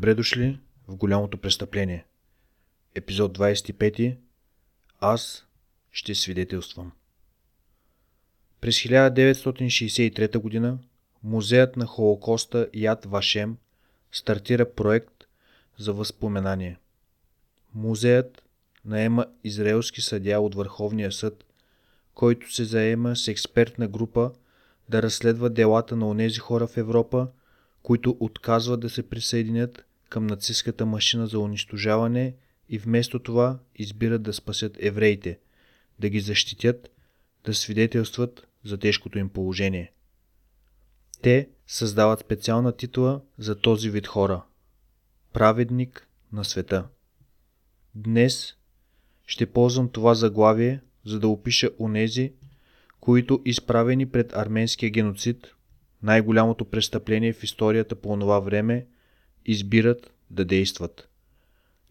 Добре дошли в голямото престъпление. Епизод 25. Аз ще свидетелствам. През 1963 г. Музеят на Холокоста Яд Вашем стартира проект за възпоменание. Музеят наема израелски съдя от Върховния съд, който се заема с експертна група да разследва делата на онези хора в Европа, които отказват да се присъединят към нацистската машина за унищожаване и вместо това избират да спасят евреите, да ги защитят, да свидетелстват за тежкото им положение. Те създават специална титла за този вид хора – праведник на света. Днес ще ползвам това заглавие, за да опиша онези, които изправени пред арменския геноцид, най-голямото престъпление в историята по това време, избират да действат.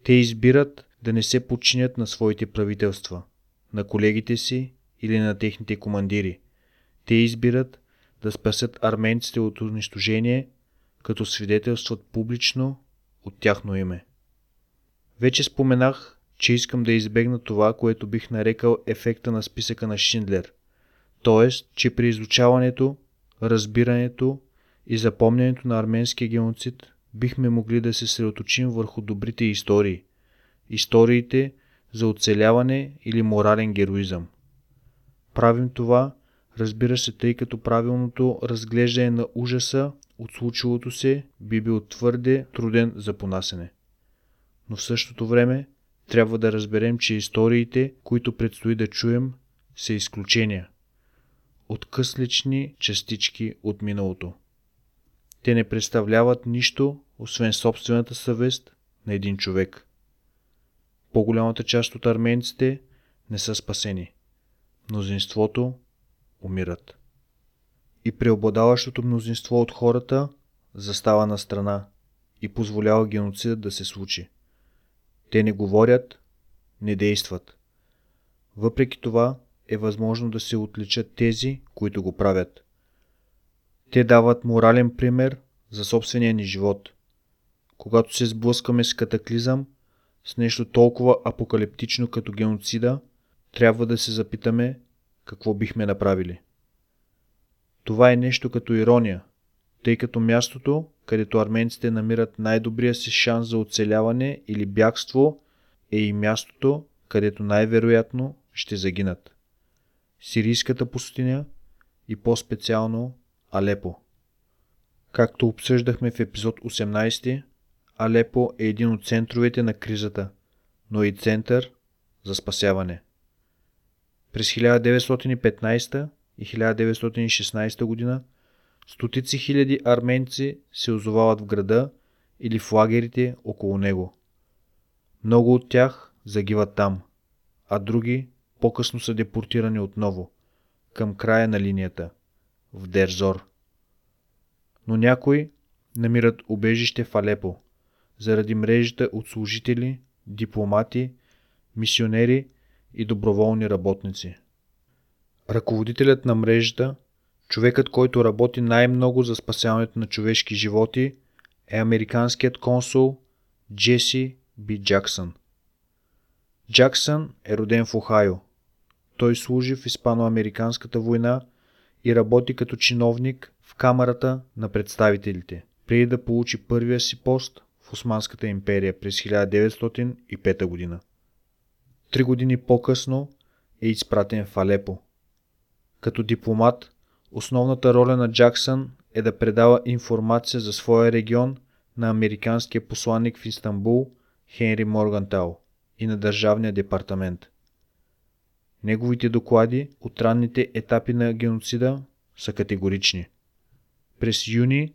Те избират да не се подчинят на своите правителства, на колегите си или на техните командири. Те избират да спасят арменците от унищожение, като свидетелстват публично от тяхно име. Вече споменах, че искам да избегна това, което бих нарекал ефекта на списъка на Шиндлер – т.е. че при изучаването, разбирането и запомнянето на арменския геноцид бихме могли да се средоточим върху добрите истории, историите за оцеляване или морален героизъм. Правим това, разбира се, тъй като правилното разглеждане на ужаса от случилото се би бил твърде труден за понасене. Но в същото време трябва да разберем, че историите, които предстои да чуем, са изключения – откъслични частички от миналото. Те не представляват нищо, освен собствената съвест на един човек. По-голямата част от арменците не са спасени. Мнозинството умират. И преобладаващото мнозинство от хората застава на страна и позволява геноцидът да се случи. Те не говорят, не действат. Въпреки това, е възможно да се отличат тези, които го правят. Те дават морален пример за собствения ни живот. Когато се сблъскаме с катаклизъм, с нещо толкова апокалиптично като геноцида, трябва да се запитаме какво бихме направили. Това е нещо като ирония, тъй като мястото, където арменците намират най-добрия си шанс за оцеляване или бягство, е и мястото, където най-вероятно ще загинат сирийската пустиня и по-специално Алепо. Както обсъждахме в епизод 18, Алепо е един от центровете на кризата, но и център за спасяване. През 1915 и 1916 година стотици хиляди арменци се озовават в града или в лагерите около него. Много от тях загиват там, а други по-късно са депортирани отново, към края на линията, в Дерзор. Но някои намират убежище в Алепо, заради мрежата от служители, дипломати, мисионери и доброволни работници. Ръководителят на мрежата, човекът, който работи най-много за спасяването на човешки животи, е американският консул Джеси Би Джаксън. Джаксън е роден в Охайо – той служи в Испано-Американската война и работи като чиновник в Камерата на представителите, преди да получи първия си пост в Османската империя през 1905 година. Три години по-късно е изпратен в Алепо. Като дипломат, основната роля на Джаксън е да предава информация за своя регион на американския посланник в Истанбул Хенри Моргантал и на Държавния департамент. Неговите доклади от ранните етапи на геноцида са категорични. През юни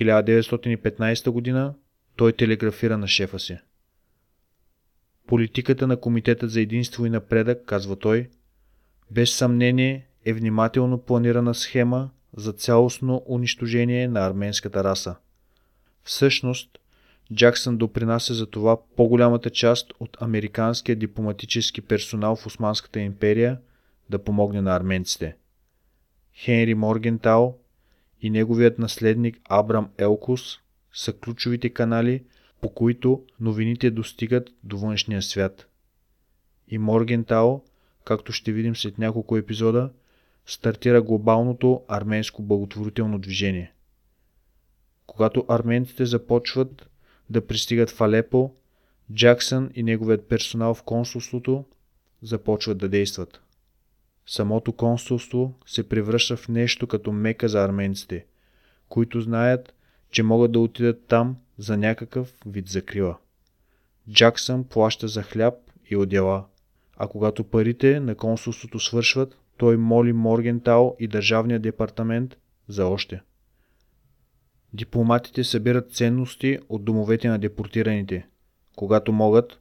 1915 г. той телеграфира на шефа си. Политиката на Комитета за единство и напредък, казва той, без съмнение е внимателно планирана схема за цялостно унищожение на арменската раса. Всъщност, Джаксън допринася за това по-голямата част от американския дипломатически персонал в Османската империя да помогне на арменците. Хенри Моргентал и неговият наследник Абрам Елкус са ключовите канали, по които новините достигат до външния свят. И Моргентао, както ще видим след няколко епизода, стартира глобалното арменско благотворително движение. Когато арменците започват да пристигат в Алепо, Джаксън и неговият персонал в консулството започват да действат. Самото консулство се превръща в нещо като мека за арменците, които знаят, че могат да отидат там за някакъв вид закрила. Джаксън плаща за хляб и одела, а когато парите на консулството свършват, той моли Моргентал и Държавния департамент за още. Дипломатите събират ценности от домовете на депортираните, когато могат,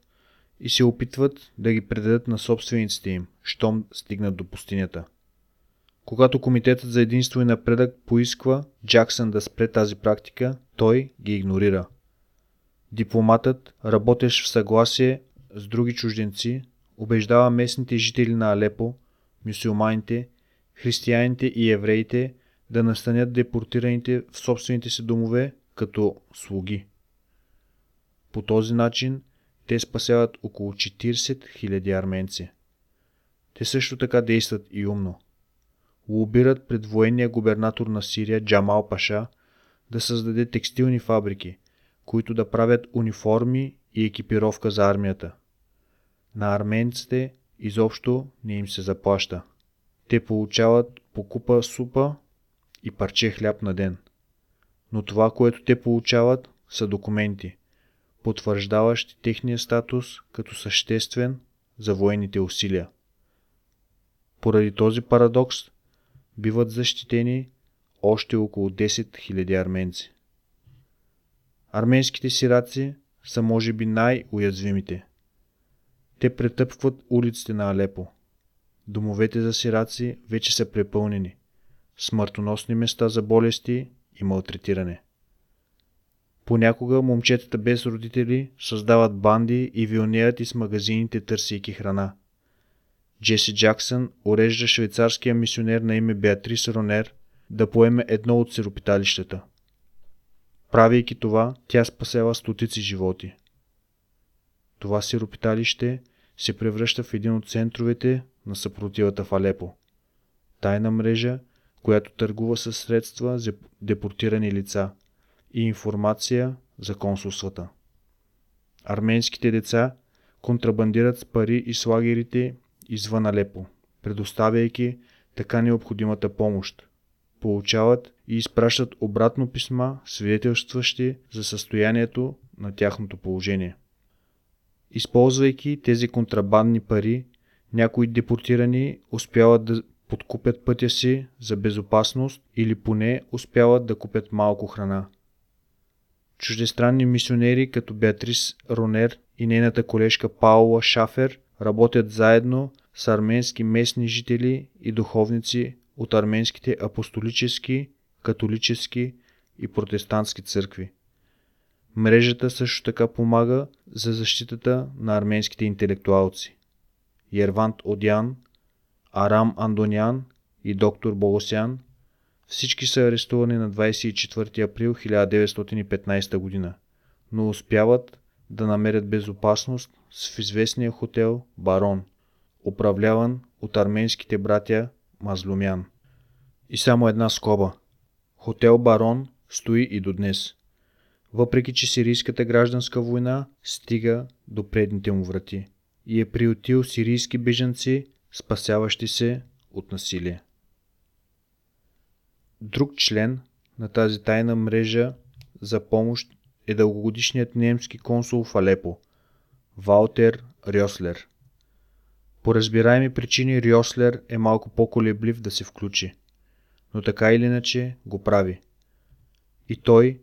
и се опитват да ги предадат на собствениците им, щом стигнат до пустинята. Когато Комитетът за единство и напредък поисква Джаксън да спре тази практика, той ги игнорира. Дипломатът, работещ в съгласие с други чужденци, убеждава местните жители на Алепо, мюсюлманите, християните и евреите да настанят депортираните в собствените си домове като слуги. По този начин те спасяват около 40 000 арменци. Те също така действат и умно. Лобират пред военния губернатор на Сирия Джамал Паша да създаде текстилни фабрики, които да правят униформи и екипировка за армията. На арменците изобщо не им се заплаща. Те получават по купа супа и парче хляб на ден. Но това, което те получават, са документи, потвърждаващи техния статус като съществен за военните усилия. Поради този парадокс биват защитени още около 10 000 арменци. Арменските сираци са може би най-уязвимите. Те претъпват улиците на Алепо. Домовете за сираци вече са препълнени. Смъртоносни места за болести и малтретиране. Понякога момчетата без родители създават банди и вилнеят из магазините търсейки храна. Джеси Джаксън урежда швейцарския мисионер на име Беатрис Ронер да поеме едно от сиропиталищата. Правейки това, тя спасява стотици животи. Това сиропиталище се превръща в един от центровете на съпротивата в Алепо. Тайна мрежа, която търгува със средства за депортирани лица и информация за консулствата. Арменските деца контрабандират с пари и слагерите извън Алепо, предоставяйки така необходимата помощ. Получават и изпращат обратно писма, свидетелстващи за състоянието на тяхното положение. Използвайки тези контрабандни пари, някои депортирани успяват да подкупят пътя си за безопасност или поне успяват да купят малко храна. Чуждестранни мисионери като Беатрис Ронер и нейната колежка Паула Шафер работят заедно с арменски местни жители и духовници от арменските апостолически, католически и протестантски църкви. Мрежата също така помага за защитата на арменските интелектуалци. Ервант Одян, Арам Андонян и доктор Богосян всички са арестувани на 24 април 1915 г., но успяват да намерят безопасност в известния хотел Барон, управляван от арменските братя Мазлумян. И само една скоба. Хотел Барон стои и до днес. Въпреки, че сирийската гражданска война стига до предните му врати и е приютил сирийски бежанци, спасяващи се от насилие. Друг член на тази тайна мрежа за помощ е дългогодишният немски консул в Алепо, Валтер Рьослер. По разбираеми причини Рьослер е малко по-колеблив да се включи, но така или иначе го прави. И той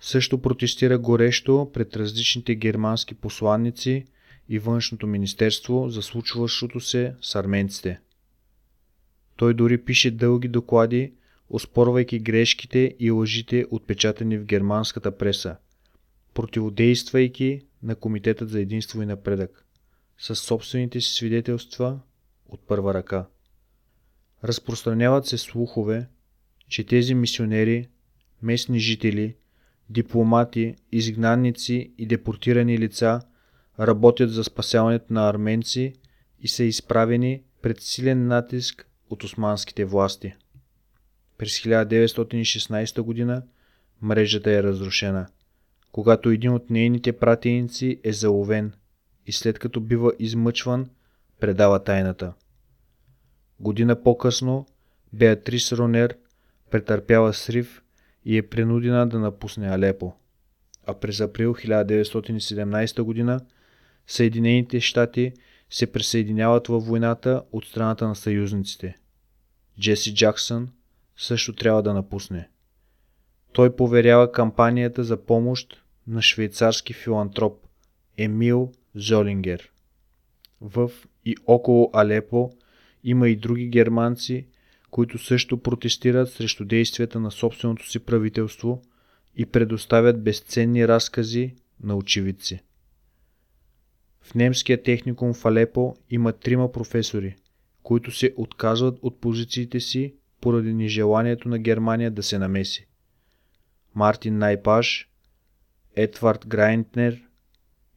също протестира горещо пред различните германски посланници и външното министерство за случващото се с арменците. Той дори пише дълги доклади, оспорвайки грешките и лъжите отпечатани в германската преса, противодействайки на Комитетът за единство и напредък, със собствените си свидетелства от първа ръка. Разпространяват се слухове, че тези мисионери, местни жители, дипломати, изгнанници и депортирани лица работят за спасяването на арменци и са изправени пред силен натиск от османските власти. През 1916 г. мрежата е разрушена, когато един от нейните пратеници е заловен и след като бива измъчван, предава тайната. Година по-късно Беатрис Ронер претърпява срив и е принудена да напусне Алепо. А през април 1917 г. Съединените щати се присъединяват във войната от страната на съюзниците. Джеси Джаксън също трябва да напусне. Той поверява кампанията за помощ на швейцарски филантроп Емил Золингер. В и около Алепо има и други германци, които също протестират срещу действията на собственото си правителство и предоставят безценни разкази на очевидци. В немския техникум в Алепо има трима професори, които се отказват от позициите си поради нежеланието на Германия да се намеси. Мартин Найпаш, Едвард Грайнтнер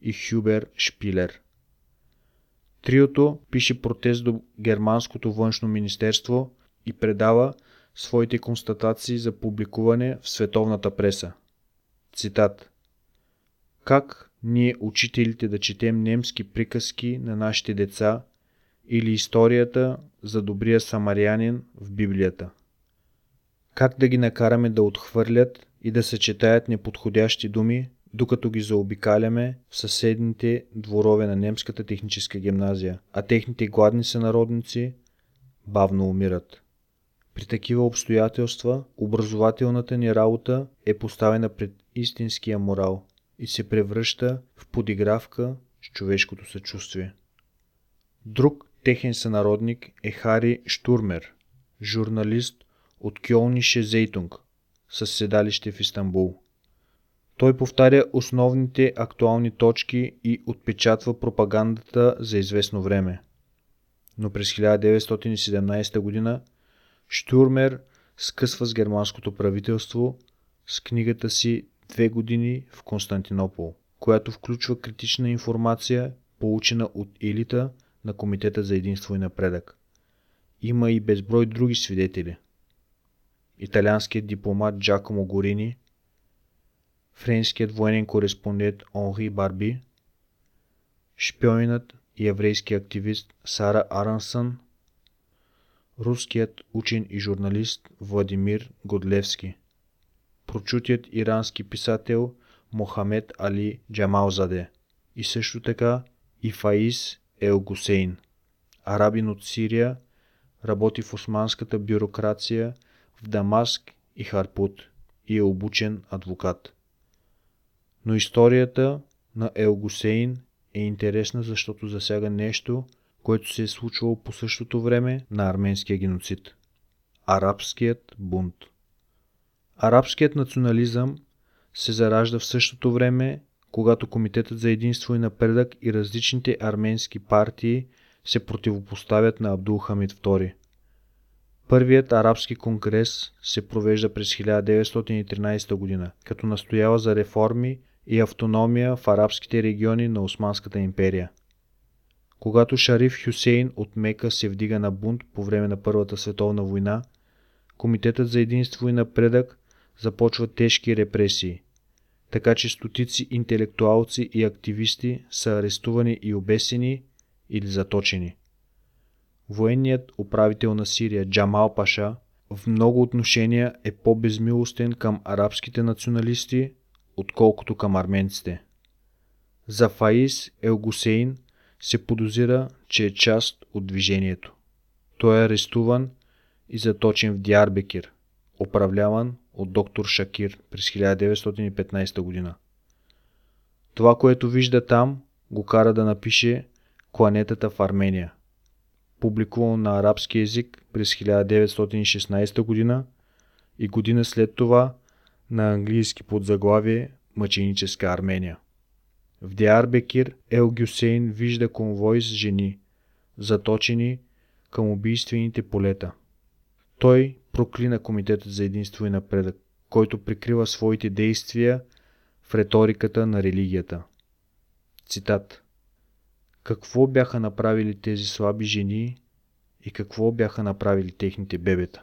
и Хюбер Шпилер. Триото пише протест до Германското външно министерство и предава своите констатации за публикуване в световната преса. Цитат Как ние, учителите, да четем немски приказки на нашите деца или историята за добрия самарянин в Библията? Как да ги накараме да отхвърлят и да съчетаят неподходящи думи, докато ги заобикаляме в съседните дворове на немската техническа гимназия, а техните гладни сънародници бавно умират. При такива обстоятелства образователната ни работа е поставена пред истинския морал и се превръща в подигравка с човешкото съчувствие. Друг техен сънародник е Хари Штурмер, журналист от Кьолнише Зейтунг, със седалище в Истанбул. Той повтаря основните актуални точки и отпечатва пропагандата за известно време. Но през 1917 г. Штурмер скъсва с германското правителство с книгата си Две години в Константинопол, която включва критична информация, получена от елита на Комитета за единство и напредък. Има и безброй други свидетели. Италианският дипломат Джакомо Горини, френският военен кореспондент Онри Барби, шпионинът и еврейски активист Сара Арансън, руският учен и журналист Владимир Годлевски, прочутият ирански писател Мохамед Али Джамалзаде и също така и Фаис Ел Гусейн, арабин от Сирия, работи в османската бюрокрация в Дамаск и Харпут и е обучен адвокат. Но историята на Ел Гусейн е интересна, защото засяга нещо, което се е случвало по същото време на арменския геноцид. Арабският бунт. Арабският национализъм се заражда в същото време, когато Комитетът за единство и напредък и различните арменски партии се противопоставят на Абдул Хамид II. Първият арабски конгрес се провежда през 1913 г., като настоява за реформи и автономия в арабските региони на Османската империя. Когато Шариф Хюсейн от Мека се вдига на бунт по време на Първата световна война, Комитетът за единство и напредък започва тежки репресии, така че стотици интелектуалци и активисти са арестувани и обесени или заточени. Военният управител на Сирия Джамал Паша в много отношения е по-безмилостен към арабските националисти, отколкото към арменците. За Фаис Елгусейн се подозира, че е част от движението. Той е арестуван и заточен в Диарбекир, управляван от доктор Шакир през 1915 година. Това, което вижда там, го кара да напише Кланетата в Армения, публикувано на арабски язик през 1916 година и година след това на английски подзаглавие Мъченическа Армения. В Диарбекир Ел Гюсейн вижда конвой с жени, заточени към убийствените полета. Той проклина Комитетът за единство и напредък, който прикрива своите действия в риториката на религията. Цитат Какво бяха направили тези слаби жени и какво бяха направили техните бебета?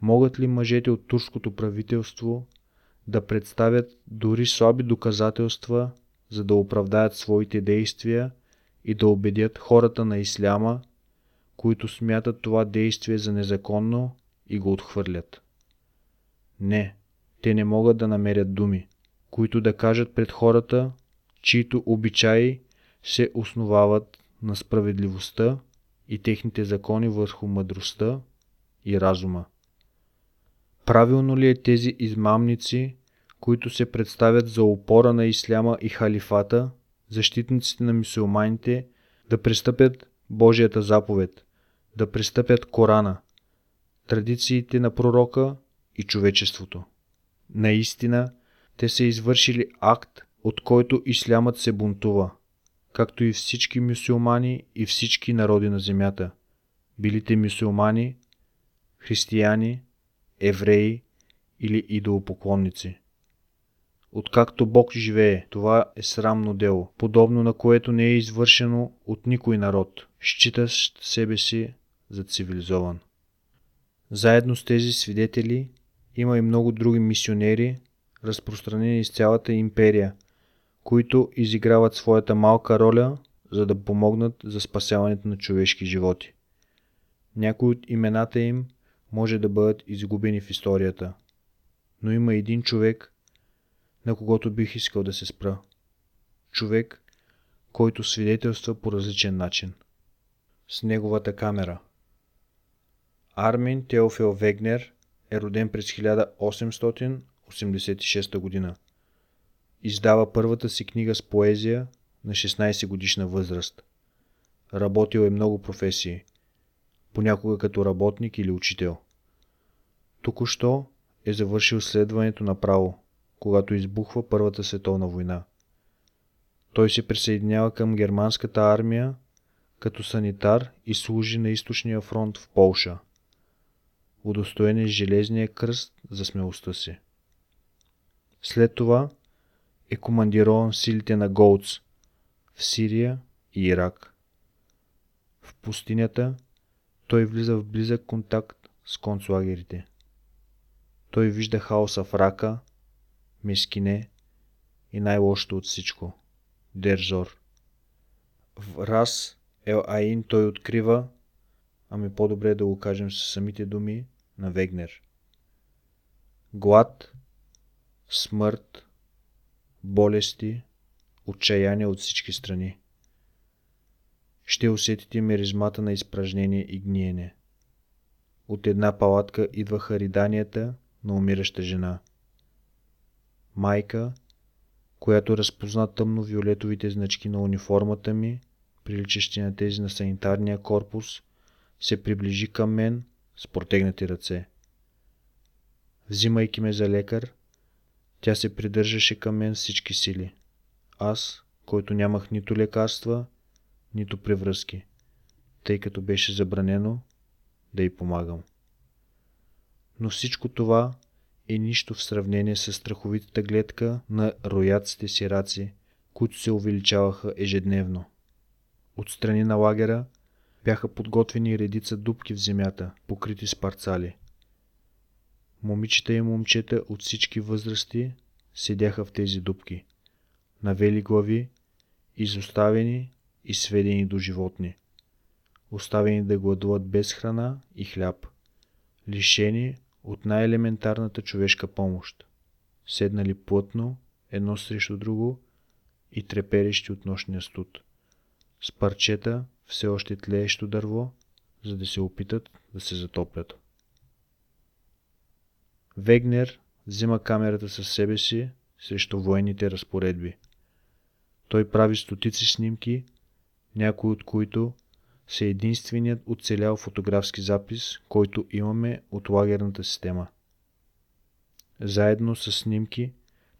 Могат ли мъжете от турското правителство да представят дори слаби доказателства, за да оправдаят своите действия и да убедят хората на исляма, които смятат това действие за незаконно и го отхвърлят? Не, те не могат да намерят думи, които да кажат пред хората, чието обичаи се основават на справедливостта и техните закони върху мъдростта и разума. Правилно ли е тези измамници, които се представят за опора на исляма и халифата, защитниците на мусулманите, да пристъпят Божията заповед, да пристъпят Корана, традициите на пророка и човечеството. Наистина, те са извършили акт, от който ислямът се бунтува, както и всички мюсюлмани и всички народи на земята. Билите мюсюлмани, християни, евреи или идолопоклонници. Откакто Бог живее, това е срамно дело, подобно на което не е извършено от никой народ, считащ себе си за цивилизован. Заедно с тези свидетели има и много други мисионери, разпространени из цялата империя, които изиграват своята малка роля, за да помогнат за спасяването на човешки животи. Някои от имената им може да бъдат изгубени в историята. Но има един човек, на когото бих искал да се спра. Човек, който свидетелства по различен начин. С неговата камера. Армин Теофил Вегнер е роден през 1886 г. Издава първата си книга с поезия на 16 годишна възраст. Работил е много професии, понякога като работник или учител. Току-що е завършил следването на право, когато избухва Първата световна война. Той се присъединява към германската армия като санитар и служи на източния фронт в Полша. Удостоен е железния кръст за смелостта си. След това е командирован в силите на Голц в Сирия и Ирак. В пустинята той влиза в близък контакт с концлагерите. Той вижда хаоса в Рака, Мискине и най-лошото от всичко – Дерзор. В Рас Ел Аин той открива, ами по-добре е да го кажем с самите думи на Вегнер. Глад, смърт, болести, отчаяние от всички страни. Ще усетите миризмата на изпражнение и гниене. От една палатка идваха риданията на умираща жена – майка, която разпозна тъмно-виолетовите значки на униформата ми, приличащи на тези на санитарния корпус, се приближи към мен с протегнати ръце. Взимайки ме за лекар, тя се придържаше към мен всички сили. Аз, който нямах нито лекарства, нито превръзки, тъй като беше забранено да й помагам. Но всичко това е нищо в сравнение с страховитата гледка на рояците сираци, които се увеличаваха ежедневно. Отстрани на лагера бяха подготвени редица дубки в земята, покрити с парцали. Момичета и момчета от всички възрасти седяха в тези дубки, навели глави, изоставени и сведени до животни, оставени да гладуват без храна и хляб, лишени от най-елементарната човешка помощ, седнали плътно, едно срещу друго и треперещи от нощния студ, с парчета все още тлеещо дърво, за да се опитат да се затоплят. Вегнер взима камерата със себе си срещу военните разпоредби. Той прави стотици снимки, някои от които са единственият оцелял фотографски запис, който имаме от лагерната система. Заедно с снимки,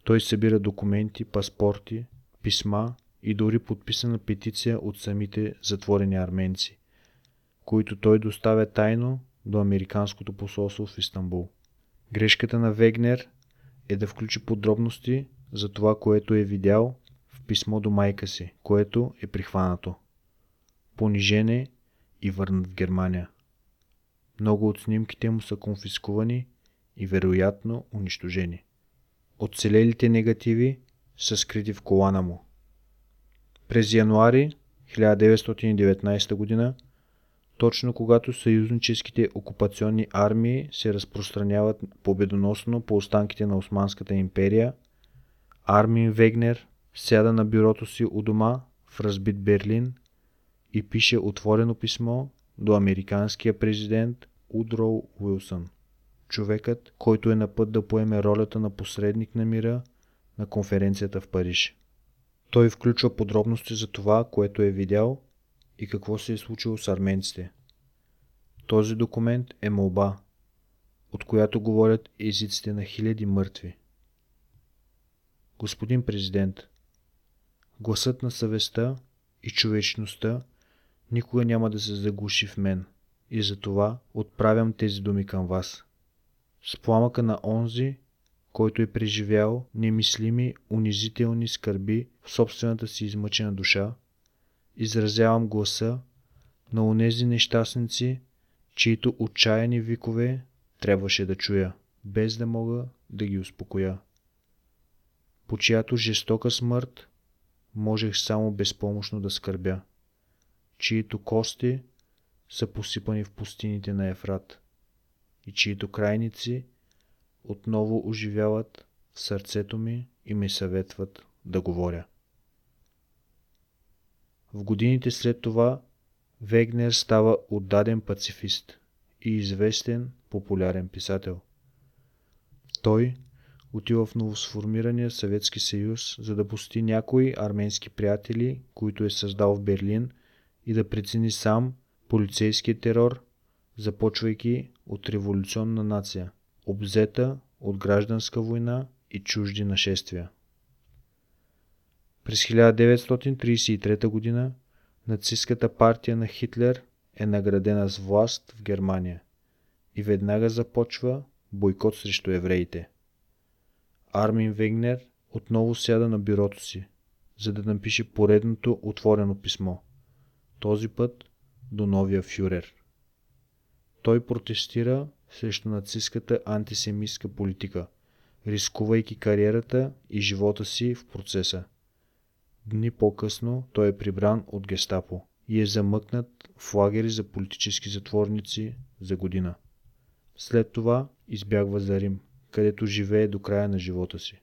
той събира документи, паспорти, писма и дори подписана петиция от самите затворени арменци, които той доставя тайно до Американското посолство в Истанбул. Грешката на Вегнер е да включи подробности за това, което е видял в писмо до майка си, което е прихванато. Понижене и върнат в Германия. Много от снимките му са конфискувани и вероятно унищожени. Оцелелите негативи са скрити в колана му. През януари 1919 г., точно когато съюзническите окупационни армии се разпространяват победоносно по останките на Османската империя, Армин Вегнер сяда на бюрото си у дома в разбит Берлин и пише отворено писмо до американския президент Удроу Уилсън, човекът, който е на път да поеме ролята на посредник на мира на конференцията в Париж. Той включва подробности за това, което е видял и какво се е случило с арменците. Този документ е молба, от която говорят езиците на хиляди мъртви. Господин президент, гласът на съвестта и човечността никога няма да се заглуши в мен и затова отправям тези думи към вас. С пламъка на онзи, който е преживял немислими, унизителни скърби в собствената си измъчена душа, изразявам гласа на онези нещастници, чието отчаяни викове трябваше да чуя, без да мога да ги успокоя. По чиято жестока смърт можех само безпомощно да скърбя, чието кости са посипани в пустините на Ефрат и чието крайници отново оживяват в сърцето ми и ми съветват да говоря. В годините след това Вегнер става отдаден пацифист и известен популярен писател. Той отива в новосформирания Съветски съюз, за да посети някои арменски приятели, които е създал в Берлин и да прецени сам полицейския терор, започвайки от революционна нация, обзета от гражданска война и чужди нашествия. През 1933 г. нацистската партия на Хитлер е наградена с власт в Германия и веднага започва бойкот срещу евреите. Армин Вегнер отново сяда на бюрото си, за да напише поредното отворено писмо. Този път до новия фюрер. Той протестира срещу нацистската антисемитска политика, рискувайки кариерата и живота си в процеса. Дни по-късно той е прибран от гестапо и е замъкнат в лагери за политически затворници за година. След това избягва за Рим, където живее до края на живота си.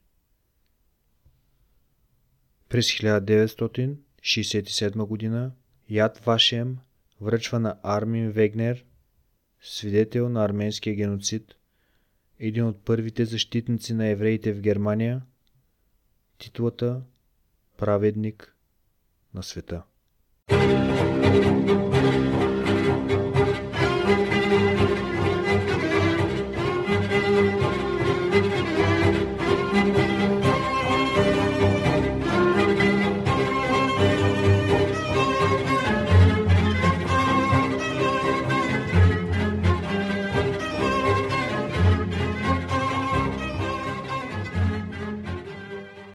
През 1967 г. Яд Вашем връчва на Армин Вегнер, свидетел на арменския геноцид, един от първите защитници на евреите в Германия, титлата Праведник на света. thank you